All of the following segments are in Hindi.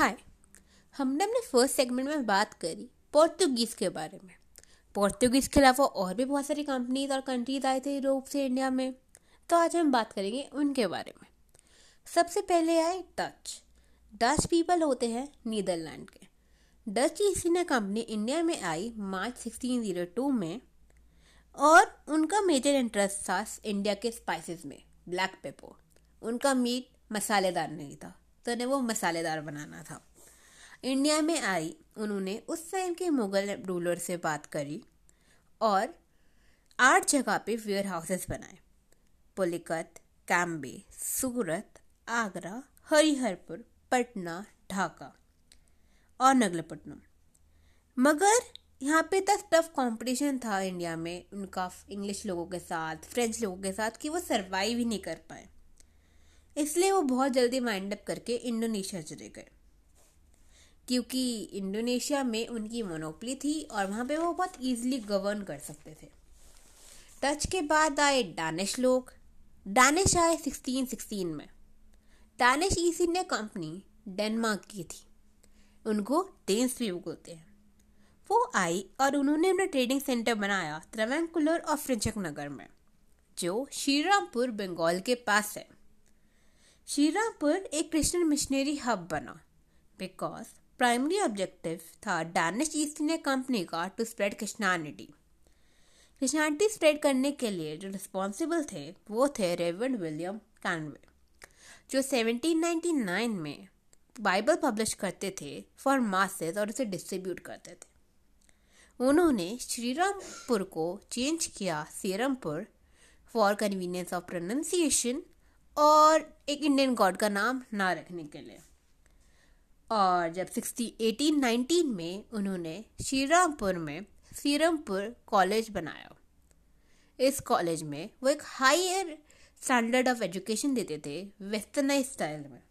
हाय हमने अपने फ़र्स्ट सेगमेंट में बात करी पोर्तुगीज़ के बारे में। पोर्तुगीज़ के अलावा और भी बहुत सारी कंपनीज़ और कंट्रीज़ आए थे यूरोप से इंडिया में। तो आज हम बात करेंगे उनके बारे में। सबसे पहले आए डच डच पीपल होते हैं नीदरलैंड के। Dutch East India Company India में आई मार्च 1602 में और उनका मेजर इंटरेस्ट था इंडिया के स्पाइसेस में ब्लैक पेपर उनका मीट मसालेदार नहीं था। तो उन्हें वो मसालेदार बनाना था। इंडिया में आई, उन्होंने उस टाइम के मुगल रूलर से बात करी और आठ जगह पे वेयर हाउसेस बनाए। पुलिकत, कैम्बे, सूरत, आगरा, हरिहरपुर, पटना, ढाका और नगलपट्टनम। मगर यहाँ पे तक टफ कंपटीशन था इंडिया में। उनका इंग्लिश लोगों के साथ फ्रेंच लोगों के साथ कि वो सरवाइव ही नहीं कर पाए। इसलिए वो बहुत जल्दी माइंड अप करके इंडोनेशिया चले गए। क्योंकि इंडोनेशिया में उनकी मोनोपली थी और वहाँ पे वो बहुत इजीली गवर्न कर सकते थे। टच के बाद आए डानिश लोग। डानिश आए 1616 में। Danish East India Company Denmark की थी। उनको डेंस भी बोलते हैं। वो आई और उन्होंने अपना ट्रेडिंग सेंटर बनाया त्रवैंकुलर और फ्रिंचक नगर में, जो श्रीरामपुर बंगाल के पास है। श्रीरामपुर एक क्रिश्चियन मिशनरी हब बना। बिकॉज़ प्राइमरी ऑब्जेक्टिव था डैनिश ईस्ट इंडिया कंपनी का to spread Christianity Christianity spread करने के लिए जो रिस्पॉन्सिबल थे, वो थे रेवन विलियम कैनवे जो 1799 में बाइबल पब्लिश करते थे फॉर मासेस और उसे डिस्ट्रीब्यूट करते थे। उन्होंने श्रीरामपुर को चेंज किया Serampore for convenience of pronunciation और एक इंडियन गॉड का नाम ना रखने के लिए। और जब सिक्सटी एटीन नाइनटीन में उन्होंने श्रीरामपुर में सीरमपुर कॉलेज बनाया। इस कॉलेज में वो एक हायर स्टैंडर्ड ऑफ़ एजुकेशन देते थे वेस्टर्नाइज स्टाइल में।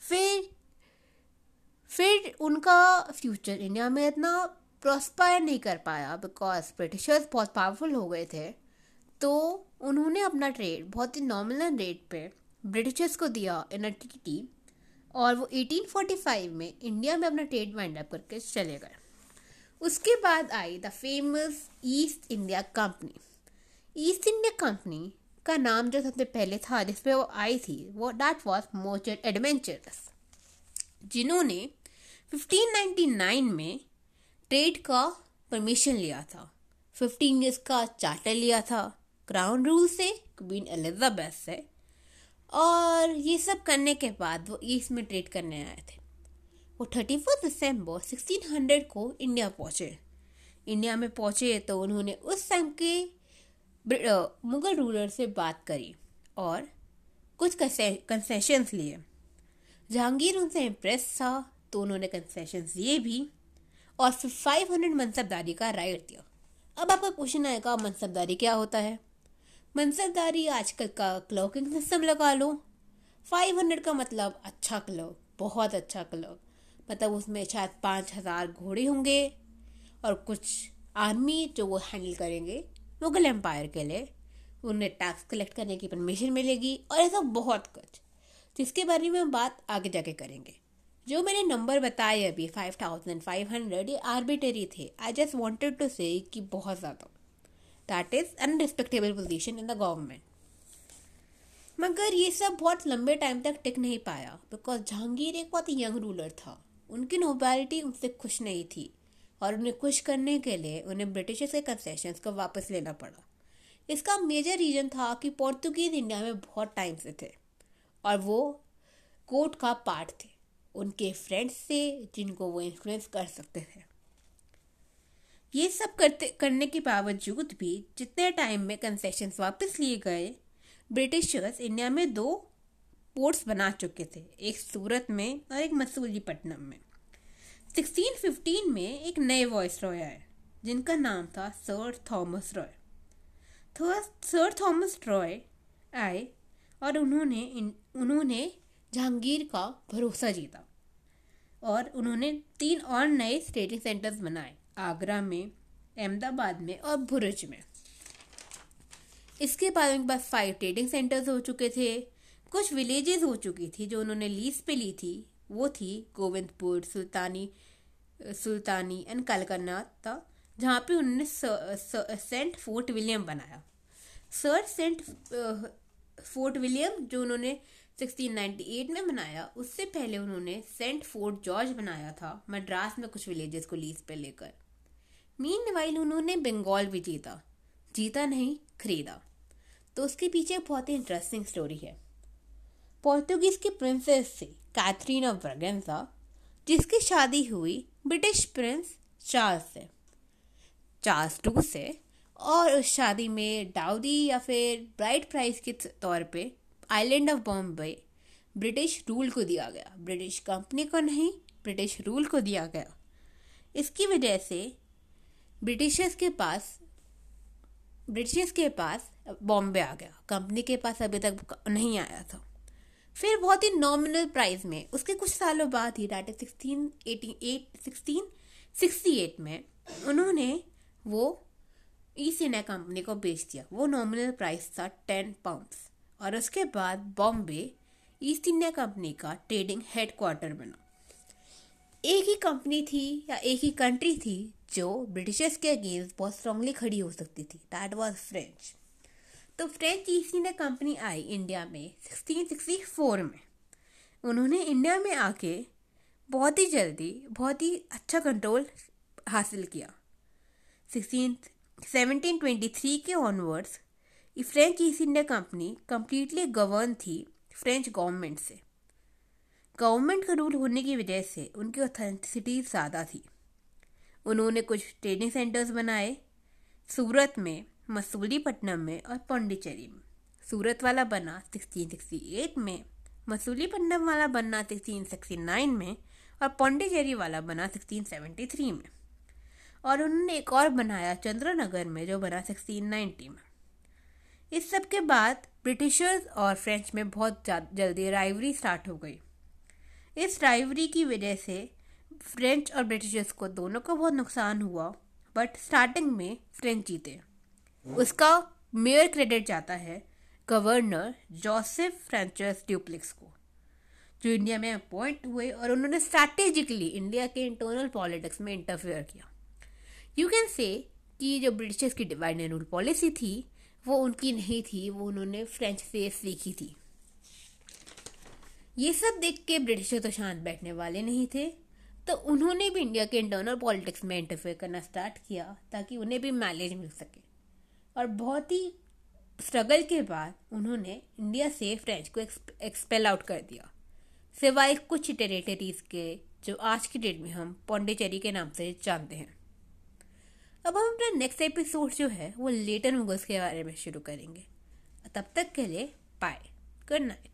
फिर फिर उनका फ्यूचर इंडिया में इतना प्रोस्पायर नहीं कर पाया बिकॉज़ ब्रिटिशर्स बहुत पावरफुल हो गए थे तो उन्होंने अपना ट्रेड बहुत ही नॉमिनल रेट पे ब्रिटिशर्स को दिया इन टी और वो 1845 में इंडिया में अपना ट्रेड वाइंड अप करके चले गए। उसके बाद आई the famous East India Company East India Company का नाम जो सबसे पहले था, जिसपे वो आई थी, वो डैट वॉज़ मोचर एडवेंचरस जिन्होंने 1599 में ट्रेड का परमिशन लिया था। 15 ईयर्स का चार्टर लिया था। क्राउन रूल से क्वीन एलिजाबेथ से, और ये सब करने के बाद वो ईस्ट में ट्रेड करने आए थे। वो thirty first December sixteen hundred को इंडिया पहुँचे। इंडिया में पहुँचे तो उन्होंने उस टाइम के मुगल रूलर से बात करी और कुछ कंसेशंस लिए। जहांगीर उनसे इम्प्रेस था तो उन्होंने कंसेशंस दिए भी और फिर फाइव हंड्रेड मनसबदारी का राइट दिया। अब आपका क्वेश्चन आएगा, मनसबदारी क्या होता है? मनसबदारी आजकल का क्लॉकिंग सिस्टम लगा लो। फाइव हंड्रेड का मतलब अच्छा क्लॉक बहुत अच्छा क्लॉक मतलब उसमें शायद पाँच हज़ार घोड़े होंगे और कुछ आर्मी जो वो हैंडल करेंगे, मुगल एम्पायर के लिए, उन्हें टैक्स कलेक्ट करने की परमिशन मिलेगी और ऐसा बहुत कुछ, जिसके बारे में हम बात आगे जाके करेंगे। जो मैंने नंबर बताए अभी फाइव थाउज़ेंड फाइव हंड्रेड ये आर्बिटरी थे। I just wanted to say कि बहुत ज़्यादा। That is unrespectable position in the government मगर ये सब बहुत लंबे टाइम तक टिक नहीं पाया बिकॉज़ जहांगीर एक बहुत यंग रूलर था। उनकी नोबैलिटी उनसे खुश नहीं थी, और उन्हें खुश करने के लिए उन्हें ब्रिटिश के कंसेशन को वापस लेना पड़ा। इसका मेजर रीजन था कि पोर्तुगीज इंडिया में बहुत टाइम से थे, और वो कोर्ट का पार्ट थे। उनके फ्रेंड्स से, जिनको वो इन्फ्लुएंस कर सकते थे। ये सब करते, करने के बावजूद भी जितने टाइम में कंसेशन वापस लिए गए ब्रिटिशर्स इंडिया में दो पोर्ट्स बना चुके थे, एक सूरत में और एक मसूलीपट्टनम में। 1615 में एक नए वॉइस रॉय आए, जिनका नाम था sir Thomas Roy sir Thomas Roy आए और उन्होंने उन्होंने जहांगीर का भरोसा जीता और उन्होंने तीन और नए स्टेटिंग सेंटर्स बनाए। आगरा में, अहमदाबाद में और भुरज में। इसके बाद उनके पास फाइव ट्रेडिंग सेंटर्स हो चुके थे। कुछ विलेजेस हो चुकी थी जो उन्होंने लीज पे ली थी। वो थी गोविंदपुर, सुल्तानी सुल्तानी एंड कलकन्ना जहाँ पे उन्होंने सेंट फोर्ट विलियम बनाया। सर सेंट फोर्ट विलियम जो उन्होंने 1698 में बनाया, उससे पहले उन्होंने सेंट फोर्ट जॉर्ज बनाया था, मद्रास में कुछ विलेजेस को लीज पे लेकर। मीन वाइल उन्होंने बंगाल भी जीता। जीता नहीं, खरीदा। तो उसके पीछे बहुत ही इंटरेस्टिंग स्टोरी है। पोर्तुगीज की प्रिंसेस थी कैथरीन ऑफ़ ब्रगेंसा जिसकी शादी हुई ब्रिटिश प्रिंस चार्ल्स से। चार्ल्स टू से, और उस शादी में डाउदी या फिर ब्राइट प्राइस के तौर पे island of Bombay British rule को दिया गया। ब्रिटिश कंपनी को नहीं ब्रिटिश रूल को दिया गया। इसकी वजह से ब्रिटिशर्स के पास, ब्रिटिशर्स के पास बॉम्बे आ गया। कंपनी के पास अभी तक नहीं आया था। फिर बहुत ही नॉमिनल प्राइस में, उसके कुछ सालों बाद ही, data sixteen eighty eight sixteen sixty eight में उन्होंने वो ईस्ट इंडिया कंपनी को बेच दिया। वो नॉमिनल प्राइस था टेन पाउंड्स और उसके बाद बॉम्बे ईस्ट इंडिया कंपनी का ट्रेडिंग हेडक्वार्टर बना। एक ही कंपनी थी या एक ही कंट्री थी जो ब्रिटिशर्स के अगेंस्ट बहुत स्ट्रांगली खड़ी हो सकती थी। दैट वाज फ्रेंच तो फ्रेंच ईस्ट इंडिया कंपनी आई इंडिया में 1664 में। उन्होंने इंडिया में आके बहुत ही जल्दी, बहुत ही अच्छा कंट्रोल हासिल किया। सिक्सटीन 1723 के onwards French East India Company completely govern थी फ्रेंच गवर्नमेंट से। गवर्नमेंट का रूल होने की वजह से उनकी ऑथेंटिसिटी ज़्यादा थी। उन्होंने कुछ ट्रेनिंग सेंटर्स बनाए, सूरत में मसूलीपट्टनम में और पौंडीचेरी में। सूरत वाला बना 1668 में मसूलीपट्टनम वाला बना 1669 में और पौंडीचेरी वाला बना 1673 में। और उन्होंने एक और बनाया चंद्रनगर में जो बना 1690 में। इस सब के बाद ब्रिटिशर्स और फ्रेंच में बहुत जल्दी राइवरी स्टार्ट हो गई। इस राइवरी की वजह से फ्रेंच और ब्रिटिशर्स को दोनों को बहुत नुकसान हुआ बट स्टार्टिंग में फ्रेंच जीते। उसका मेयर क्रेडिट जाता है गवर्नर जोसेफ फ्रेंचर्स ड्यूप्लिक्स को, जो इंडिया में अपॉइंट हुए और उन्होंने स्ट्रैटेजिकली इंडिया के इंटरनल पॉलिटिक्स में इंटरफेयर किया। यू कैन से कि जो ब्रिटिशर्स की डिवाइड एंड रूल पॉलिसी थी, वो उनकी नहीं थी, वो उन्होंने फ्रेंच से सीखी थी। ये सब देख के ब्रिटिशर तो शांत बैठने वाले नहीं थे। तो उन्होंने भी इंडिया के इंटरनल पॉलिटिक्स में इंटरफेयर करना स्टार्ट किया, ताकि उन्हें भी मैलेज मिल सके। और बहुत ही स्ट्रगल के बाद उन्होंने इंडिया से फ्रेंच को एक्सपेल आउट कर दिया। सिवाय कुछ टेरिटरीज के, जो आज की डेट में हम पौंडीचेरी के नाम से जानते हैं। अब हम अपना नेक्स्ट एपिसोड जो है, वो लेटर मुगल्स के बारे में शुरू करेंगे। तब तक के लिए बाय गुड नाइट